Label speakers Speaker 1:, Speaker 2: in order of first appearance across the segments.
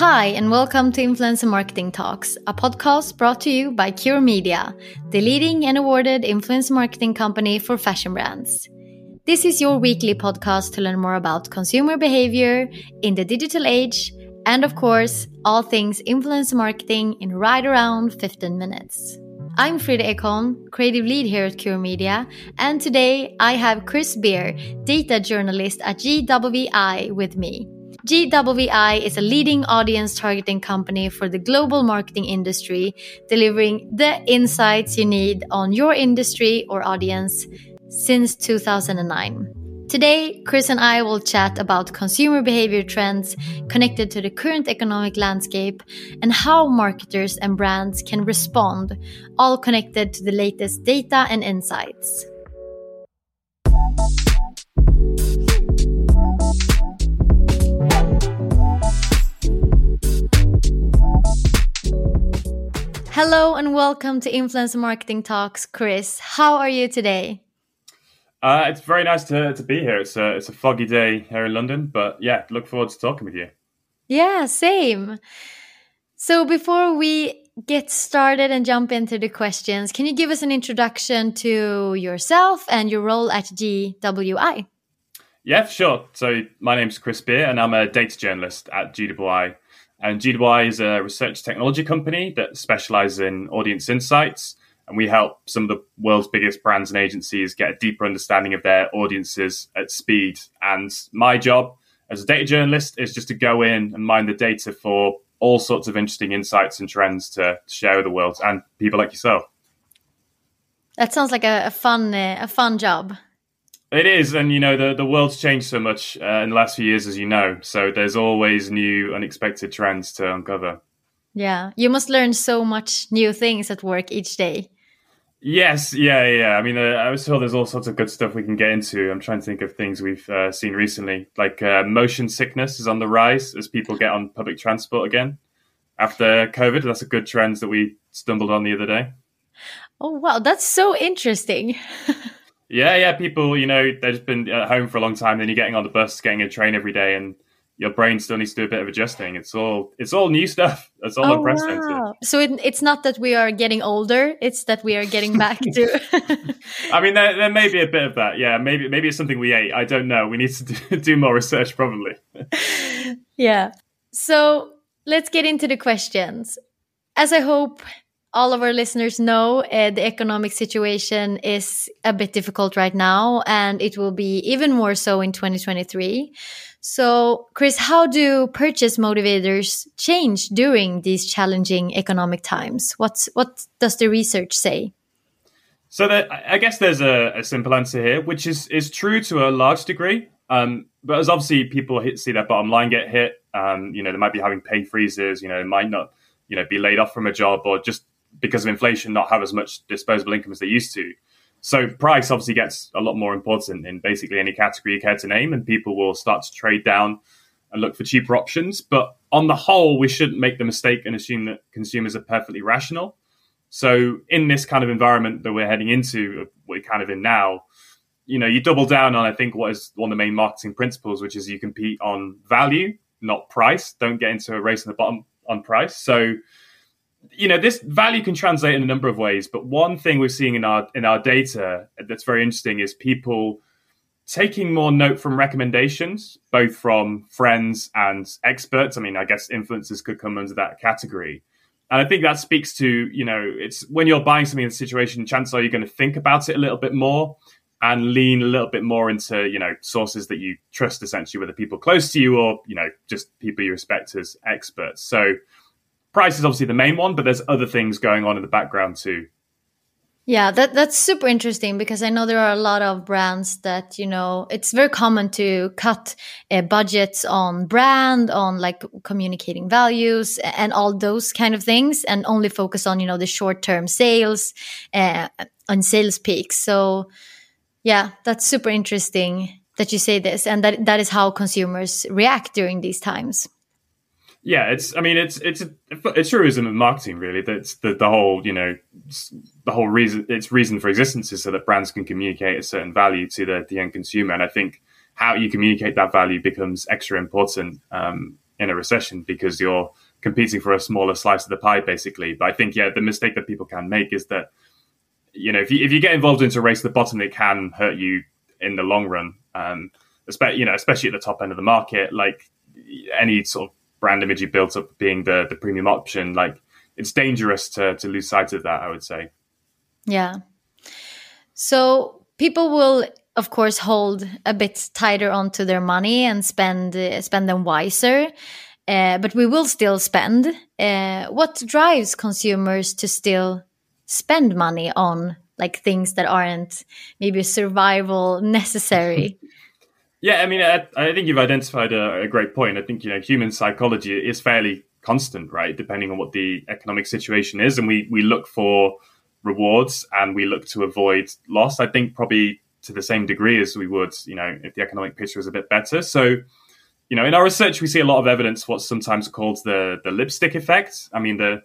Speaker 1: Hi, and welcome to Influencer Marketing Talks, a podcast brought to you by Cure Media, the leading and awarded influencer marketing company for fashion brands. This is your weekly podcast to learn more about consumer behavior in the digital age, and of course, all things influencer marketing in right around 15 minutes. I'm Frida Ekholm, creative lead here at Cure Media, and today I have Chris Beer, data journalist at GWI, with me. GWI is a leading audience targeting company for the global marketing industry, delivering the insights you need on your industry or audience since 2009. Today, Chris and I will chat about consumer behavior trends connected to the current economic landscape and how marketers and brands can respond, all connected to the latest data and insights. Hello and welcome to Influencer Marketing Talks, Chris. How are you today?
Speaker 2: Uh, it's very nice to, to be here. It's a, it's a foggy day here in London, but yeah, look forward to talking with you.
Speaker 1: Yeah, same. So before we get started and jump into the questions, can you give us an introduction to yourself and your role at GWI?
Speaker 2: Yeah, sure. So my name's Chris Beer, and I'm a data journalist at GWI. And GWI is a research technology company that specializes in audience insights. And we help some of the world's biggest brands and agencies get a deeper understanding of their audiences at speed. And my job as a data journalist is just to go in and mine the data for all sorts of interesting insights and trends to share with the world and people like yourself.
Speaker 1: That sounds like a, a fun, uh, a fun job.
Speaker 2: It is, and you know the the world's changed so much uh, in the last few years, as you know. So there's always new, unexpected trends to uncover.
Speaker 1: Yeah, you must learn so much new things at work each day.
Speaker 2: Yes, yeah, yeah. I mean, uh, I was told there's all sorts of good stuff we can get into. I'm trying to think of things we've uh, seen recently, like uh, motion sickness is on the rise as people get on public transport again after COVID. That's a good trend that we stumbled on the other day.
Speaker 1: Oh wow, that's so interesting.
Speaker 2: Yeah, yeah. People, you know, they've been at home for a long time. Then you're getting on the bus, getting a train every day, and your brain still needs to do a bit of adjusting. It's all it's all new stuff. It's all
Speaker 1: oh. Wow. So it, it's not that we are getting older; it's that we are getting back to.
Speaker 2: I mean, there, there may be a bit of that. Yeah, maybe maybe it's something we ate. I don't know. We need to do, do more research, probably.
Speaker 1: yeah. So let's get into the questions. As I hope all of our listeners know uh, the economic situation is a bit difficult right now and it will be even more so in 2023 so chris how do purchase motivators change during these challenging economic times? What's what does the research say?
Speaker 2: So I guess there's a, a, simple answer here, which is is true to a large degree. Um, but as obviously people hit, see their bottom line get hit, um, you know, they might be having pay freezes, you know, they might not, you know, be laid off from a job or just because of inflation not have as much disposable income as they used to. So price obviously gets a lot more important in basically any category you care to name, and people will start to trade down and look for cheaper options. But on the whole, we shouldn't make the mistake and assume that consumers are perfectly rational. So in this kind of environment that we're heading into, uh, we're kind of in now, you know, you double down on I think what is one of the main marketing principles, which is you compete on value, not price. Don't get into a race in the bottom on price. So, you know, this value can translate in a number of ways. But one thing we're seeing in our in our data that's very interesting is people taking more note from recommendations, both from friends and experts. I mean, I guess influencers could come under that category. And I think that speaks to, you know, it's when you're buying something in a situation, chances are you're going to think about it a little bit more and lean a little bit more into, you know, sources that you trust essentially, whether people close to you or, you know, just people you respect as experts. So price is obviously the main one, but there's other things going on in the background too.
Speaker 1: Yeah, that that's super interesting because I know there are a lot of brands that you know it's very common to cut uh, budgets on brand, on like communicating values and all those kind of things, and only focus on you know the short term sales uh, on sales peaks. So yeah, that's super interesting that you say this, and that that is how consumers react during these times.
Speaker 2: Yeah, it's. I mean, it's it's a, a truism of marketing, really. That's the the whole you know the whole reason its reason for existence is so that brands can communicate a certain value to the the end consumer, and I think how you communicate that value becomes extra important um, in a recession because you're competing for a smaller slice of the pie, basically. But I think yeah, the mistake that people can make is that you know if you if you get involved into a race the bottom, it can hurt you in the long run. Um, especially you know especially at the top end of the market, like any sort of brand image you built up being the the premium option, like it's dangerous to to lose sight of that. I would say.
Speaker 1: Yeah. So people will of course hold a bit tighter onto their money and spend uh, spend them wiser. Uh, but we will still spend. Uh, what drives consumers to still spend money on like things that aren't maybe survival necessary?
Speaker 2: Yeah, I mean, I, I think you've identified a, a, great point. I think you know human psychology is fairly constant, right? Depending on what the economic situation is, and we we look for rewards and we look to avoid loss. I think probably to the same degree as we would, you know, if the economic picture is a bit better. So, you know, in our research, we see a lot of evidence what's sometimes called the the lipstick effect. I mean, the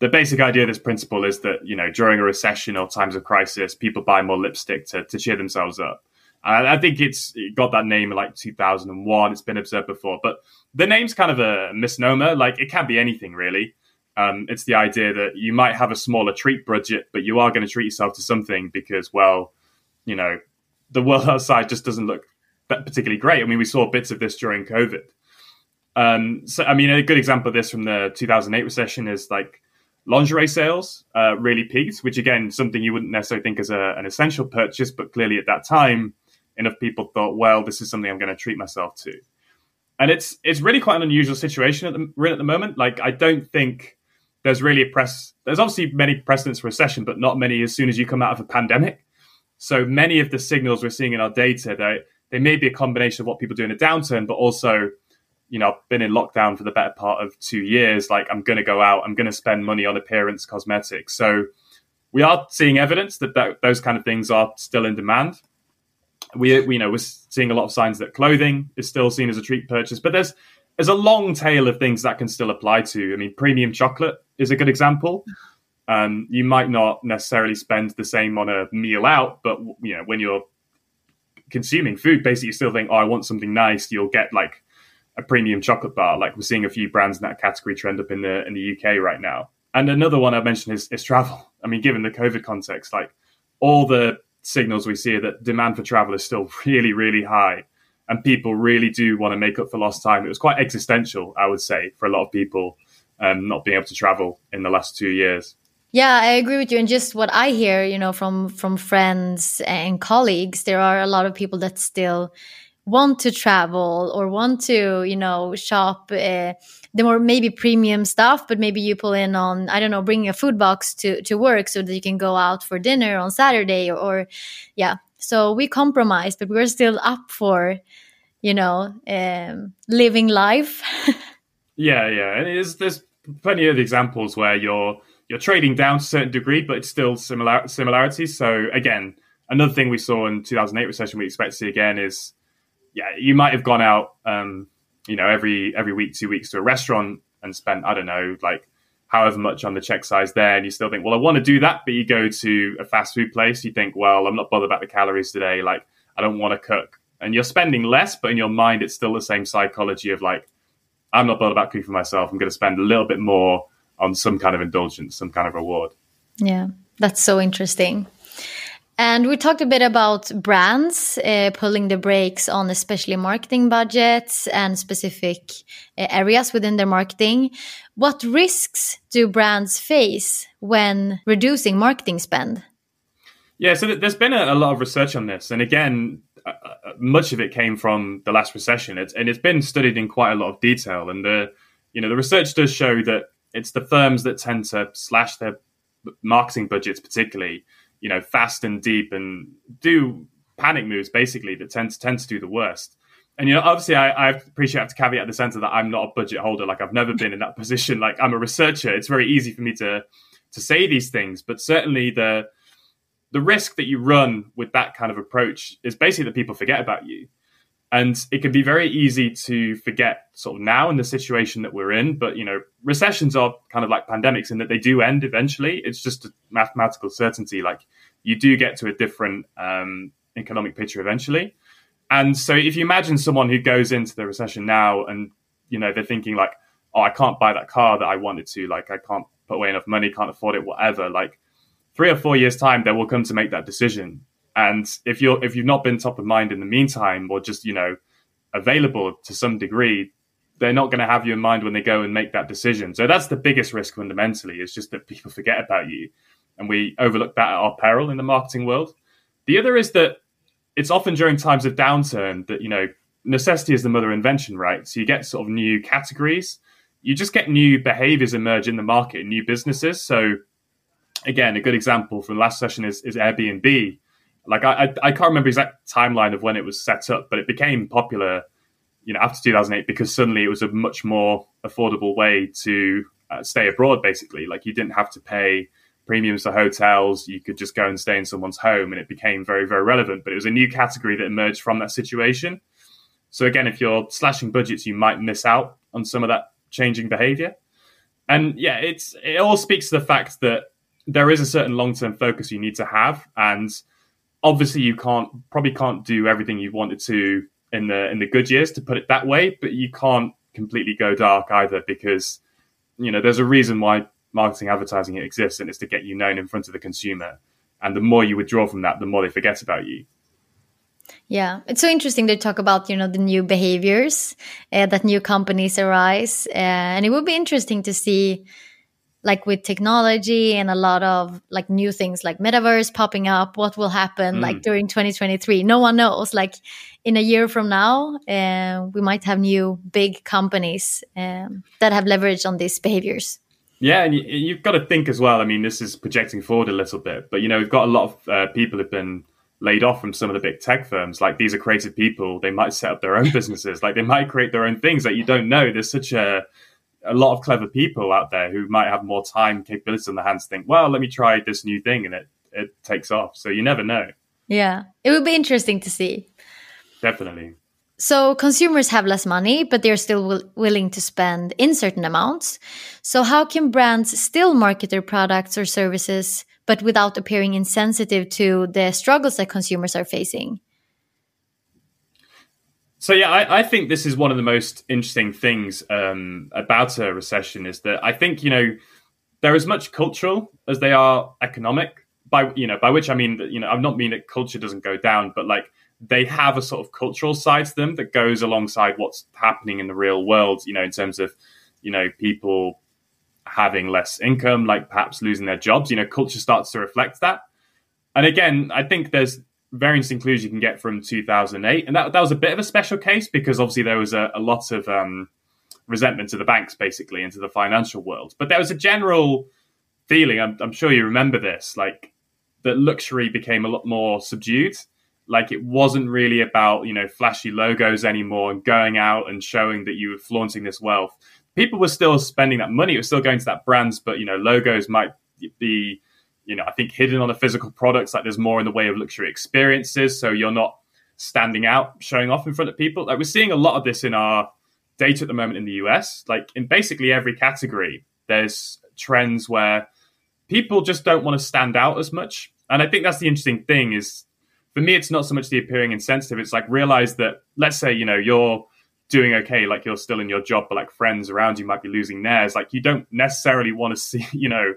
Speaker 2: the basic idea of this principle is that you know during a recession or times of crisis, people buy more lipstick to, to cheer themselves up. I think it's it got that name in like 2001. It's been observed before, but the name's kind of a misnomer. Like it can be anything really. Um, it's the idea that you might have a smaller treat budget, but you are going to treat yourself to something because, well, you know, the world outside just doesn't look particularly great. I mean, we saw bits of this during COVID. Um, so, I mean, a good example of this from the 2008 recession is like lingerie sales uh, really peaked, which again, something you wouldn't necessarily think as a, an essential purchase, but clearly at that time, enough people thought, well, this is something I'm going to treat myself to. And it's it's really quite an unusual situation at the, we're in at the moment. Like, I don't think there's really a press. There's obviously many precedents for recession, but not many as soon as you come out of a pandemic. So many of the signals we're seeing in our data, they they may be a combination of what people do in a downturn, but also, you know, I've been in lockdown for the better part of two years. Like, I'm going to go out, I'm going to spend money on appearance cosmetics. So we are seeing evidence that, that those kind of things are still in demand we, we you know we're seeing a lot of signs that clothing is still seen as a treat purchase, but there's there's a long tail of things that can still apply to. I mean, premium chocolate is a good example. Um, you might not necessarily spend the same on a meal out, but you know when you're consuming food, basically you still think, oh, I want something nice. You'll get like a premium chocolate bar. Like we're seeing a few brands in that category trend up in the in the UK right now. And another one I mentioned is, is travel. I mean, given the COVID context, like all the signals we see that demand for travel is still really, really high. And people really do want to make up for lost time. It was quite existential, I would say, for a lot of people um, not being able to travel in the last two years.
Speaker 1: Yeah, I agree with you. And just what I hear, you know, from from friends and colleagues, there are a lot of people that still want to travel or want to you know shop uh, the more maybe premium stuff but maybe you pull in on i don't know bringing a food box to to work so that you can go out for dinner on saturday or, or yeah. So we compromised but we are still up for you know um, living life.
Speaker 2: Yeah yeah. And there's there's plenty of examples where you're you're trading down to a certain degree but it's still similar similarities. So again another thing we saw in 2008 recession we expect to see again is yeah, you might have gone out, um, you know, every every week, two weeks to a restaurant and spent, I don't know, like however much on the check size there, and you still think, well, I want to do that, but you go to a fast food place, you think, well, I'm not bothered about the calories today, like I don't want to cook, and you're spending less, but in your mind, it's still the same psychology of like, I'm not bothered about cooking for myself. I'm going to spend a little bit more on some kind of indulgence, some kind of reward.
Speaker 1: Yeah, that's so interesting. And we talked a bit about brands uh, pulling the brakes on especially marketing budgets and specific uh, areas within their marketing. What risks do brands face when reducing marketing spend?
Speaker 2: Yeah, so there's been a, a lot of research on this. And again, uh, uh, much of it came from the last recession. It's, and it's been studied in quite a lot of detail. And the, you know, the research does show that it's the firms that tend to slash their marketing budgets particularly you know, fast and deep and do panic moves basically that tend to tend to do the worst. And you know, obviously, I, I appreciate I have to caveat the center that I'm not a budget holder. Like I've never been in that position. Like I'm a researcher. It's very easy for me to to say these things, but certainly the the risk that you run with that kind of approach is basically that people forget about you. And it can be very easy to forget sort of now in the situation that we're in. But, you know, recessions are kind of like pandemics in that they do end eventually. It's just a mathematical certainty. Like you do get to a different um, economic picture eventually. And so if you imagine someone who goes into the recession now and, you know, they're thinking like, oh, I can't buy that car that I wanted to, like, I can't put away enough money, can't afford it, whatever. Like, three or four years' time, they will come to make that decision. And if you're if you've not been top of mind in the meantime, or just you know available to some degree, they're not going to have you in mind when they go and make that decision. So that's the biggest risk fundamentally. Is just that people forget about you, and we overlook that at our peril in the marketing world. The other is that it's often during times of downturn that you know necessity is the mother invention, right? So you get sort of new categories, you just get new behaviors emerge in the market, new businesses. So again, a good example from last session is, is Airbnb like I, I, can't remember exact timeline of when it was set up, but it became popular, you know, after 2008 because suddenly it was a much more affordable way to uh, stay abroad. Basically, like you didn't have to pay premiums for hotels; you could just go and stay in someone's home, and it became very very relevant. But it was a new category that emerged from that situation. So again, if you're slashing budgets, you might miss out on some of that changing behavior. And yeah, it's it all speaks to the fact that there is a certain long term focus you need to have, and obviously you can't probably can't do everything you wanted to in the in the good years to put it that way, but you can't completely go dark either because you know there's a reason why marketing advertising exists and it's to get you known in front of the consumer. And the more you withdraw from that, the more they forget about you.
Speaker 1: Yeah, it's so interesting to talk about you know the new behaviors uh, that new companies arise, uh, and it would be interesting to see like with technology and a lot of like new things like metaverse popping up what will happen mm. like during 2023 no one knows. Like in a year from now uh, we might have new big companies um, that have leveraged on these behaviors.
Speaker 2: Yeah and you, have got to think as well. I mean this is projecting forward a little bit but you know we've got a lot of uh, people have been laid off from some of the big tech firms. Like these are creative people. They might set up their own businesses. Like they might create their own things that you don't know. There's such a a lot of clever people out there who might have more time capabilities on their hands think, well, let me try this new thing and it, it takes off. So you never know.
Speaker 1: Yeah. It would be interesting to see.
Speaker 2: Definitely.
Speaker 1: So consumers have less money, but they're still willing to spend in certain amounts. So how can brands still market their products or services, but without appearing insensitive to the struggles that consumers are facing?
Speaker 2: So yeah, I, I, think this is one of the most interesting things um, about a recession is that I think you know they're as much cultural as they are economic. By you know, by which I mean that you know I'm not mean that culture doesn't go down, but like they have a sort of cultural side to them that goes alongside what's happening in the real world. You know, in terms of you know people having less income, like perhaps losing their jobs. You know, culture starts to reflect that. And again, I think there's variance clues you can get from 2008, and that that was a bit of a special case because obviously there was a, a lot of um, resentment to the banks, basically, into the financial world. But there was a general feeling. I'm, I'm sure you remember this, like that luxury became a lot more subdued. Like it wasn't really about you know flashy logos anymore and going out and showing that you were flaunting this wealth. People were still spending that money. It was still going to that brands, but you know logos might be you know I think hidden on the physical products. Like there's more in the way of luxury experiences, so you're not standing out, showing off in front of people. Like we're seeing a lot of this in our data at the moment in the US. Like in basically every category, there's trends where people just don't want to stand out as much. And I think that's the interesting thing is for me, it's not so much the appearing insensitive. It's like realize that, let's say, you know, you're doing okay, like you're still in your job, but like friends around you might be losing theirs. Like you don't necessarily want to see, you know,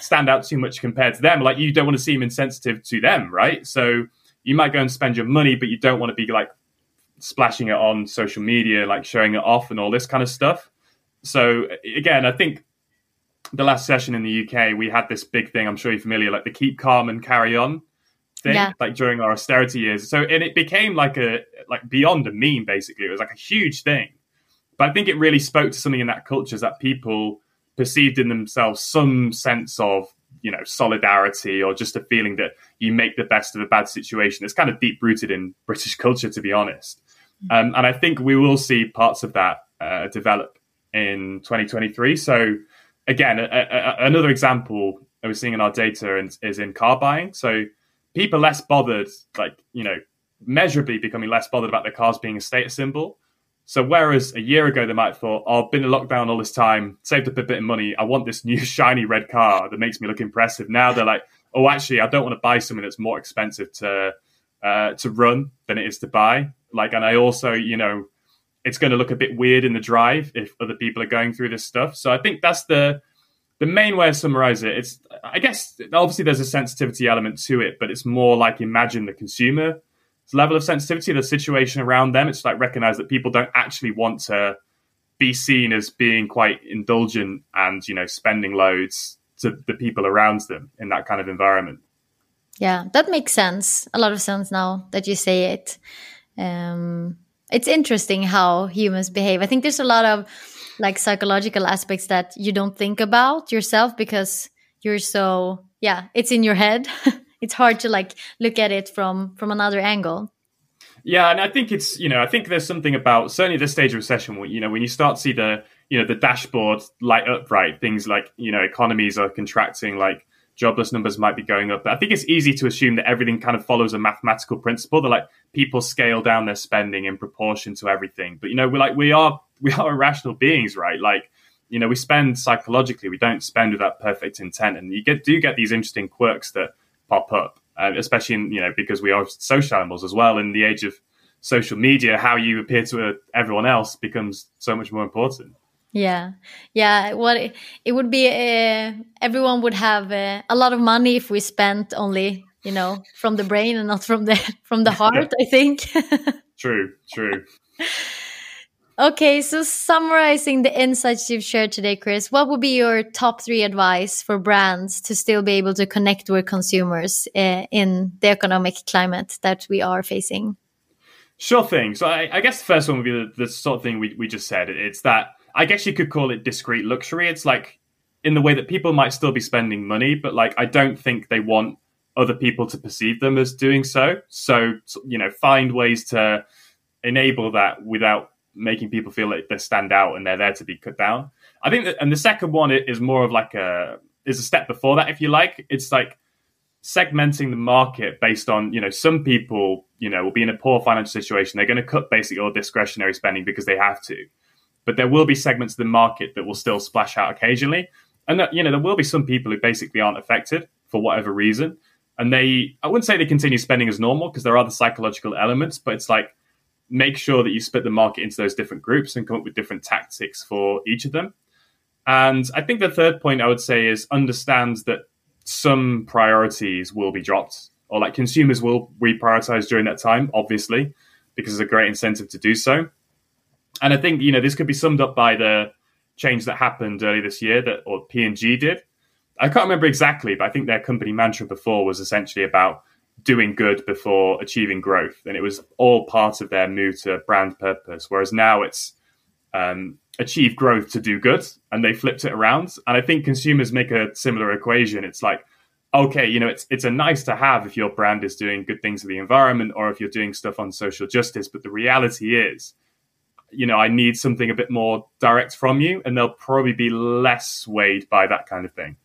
Speaker 2: stand out too much compared to them. Like you don't want to seem insensitive to them, right? So you might go and spend your money, but you don't want to be like splashing it on social media, like showing it off and all this kind of stuff. So again, I think the last session in the UK, we had this big thing. I'm sure you're familiar, like the keep calm and carry on thing, yeah. like during our austerity years. So, and it became like a like beyond a meme. Basically, it was like a huge thing. But I think it really spoke to something in that culture that people perceived in themselves some sense of you know solidarity or just a feeling that you make the best of a bad situation. It's kind of deep rooted in British culture, to be honest. Mm. Um, and I think we will see parts of that uh, develop in 2023. So again, a, a, another example that we're seeing in our data is, is in car buying. So people less bothered, like, you know, measurably becoming less bothered about their cars being a status symbol. So whereas a year ago they might have thought, oh, I've been in lockdown all this time, saved up a bit of money, I want this new shiny red car that makes me look impressive. Now they're like, oh, actually, I don't want to buy something that's more expensive to uh, to run than it is to buy. Like, and I also, you know, it's going to look a bit weird in the drive if other people are going through this stuff. So I think that's the the main way to summarize it. It's I guess obviously there's a sensitivity element to it, but it's more like imagine the consumer level of sensitivity, the situation around them. It's like recognize that people don't actually want to be seen as being quite indulgent and you know spending loads to the people around them in that kind of environment.
Speaker 1: Yeah, that makes sense. A lot of sense now that you say it. Um, it's interesting how humans behave. I think there's a lot of like psychological aspects that you don't think about yourself because you're so yeah, it's in your head. it's hard to like look at it from from another angle.
Speaker 2: Yeah, and I think it's you know I think there's something about certainly this stage of recession where you know when you start to see the you know the dashboard light up right things like you know economies are contracting like jobless numbers might be going up. But I think it's easy to assume that everything kind of follows a mathematical principle that like people scale down their spending in proportion to everything. But you know, we're like we are we are irrational beings, right? Like, you know, we spend psychologically, we don't spend with that perfect intent. And you get do get these interesting quirks that pop up, uh, especially in, you know, because we are social animals as well in the age of social media, how you appear to uh, everyone else becomes so much more important.
Speaker 1: Yeah, yeah. What well, it would be, uh, everyone would have uh, a lot of money if we spent only, you know, from the brain and not from the from the heart. I think.
Speaker 2: true. True.
Speaker 1: Okay, so summarizing the insights you've shared today, Chris, what would be your top three advice for brands to still be able to connect with consumers uh, in the economic climate that we are facing?
Speaker 2: Sure thing. So I, I guess the first one would be the, the sort of thing we, we just said. It's that I guess you could call it discreet luxury. It's like in the way that people might still be spending money, but like I don't think they want other people to perceive them as doing so. So you know, find ways to enable that without making people feel like they stand out and they're there to be cut down. I think that, and the second one is more of like a is a step before that, if you like. It's like segmenting the market based on you know some people you know will be in a poor financial situation. They're going to cut basically all discretionary spending because they have to but there will be segments of the market that will still splash out occasionally. And that, you know, there will be some people who basically aren't affected for whatever reason. And they, I wouldn't say they continue spending as normal because there are the psychological elements, but it's like make sure that you split the market into those different groups and come up with different tactics for each of them. And I think the third point I would say is understand that some priorities will be dropped or like consumers will reprioritize during that time, obviously, because there's a great incentive to do so. And I think you know this could be summed up by the change that happened early this year that or P&G did. I can't remember exactly, but I think their company mantra before was essentially about doing good before achieving growth. And it was all part of their move to brand purpose. Whereas now it's um, achieve growth to do good. And they flipped it around. And I think consumers make a similar equation. It's like, okay, you know, it's it's a nice to have if your brand is doing good things for the environment or if you're doing stuff on social justice. But the reality is, you know, I need something a bit more direct from you, and they'll probably be less swayed by that kind of thing.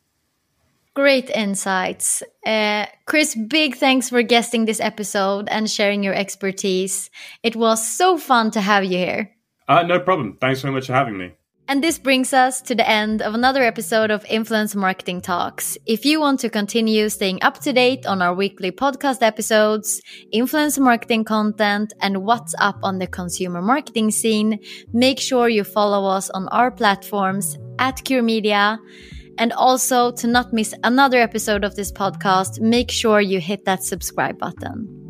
Speaker 1: Great insights. Uh, Chris, big thanks for guesting this episode and sharing your expertise. It was so fun to have you here.
Speaker 2: Uh, no problem. Thanks very much for having me.
Speaker 1: And this brings us to the end of another episode of Influence Marketing Talks. If you want to continue staying up to date on our weekly podcast episodes, influence marketing content, and what's up on the consumer marketing scene, make sure you follow us on our platforms at Cure Media. And also to not miss another episode of this podcast, make sure you hit that subscribe button.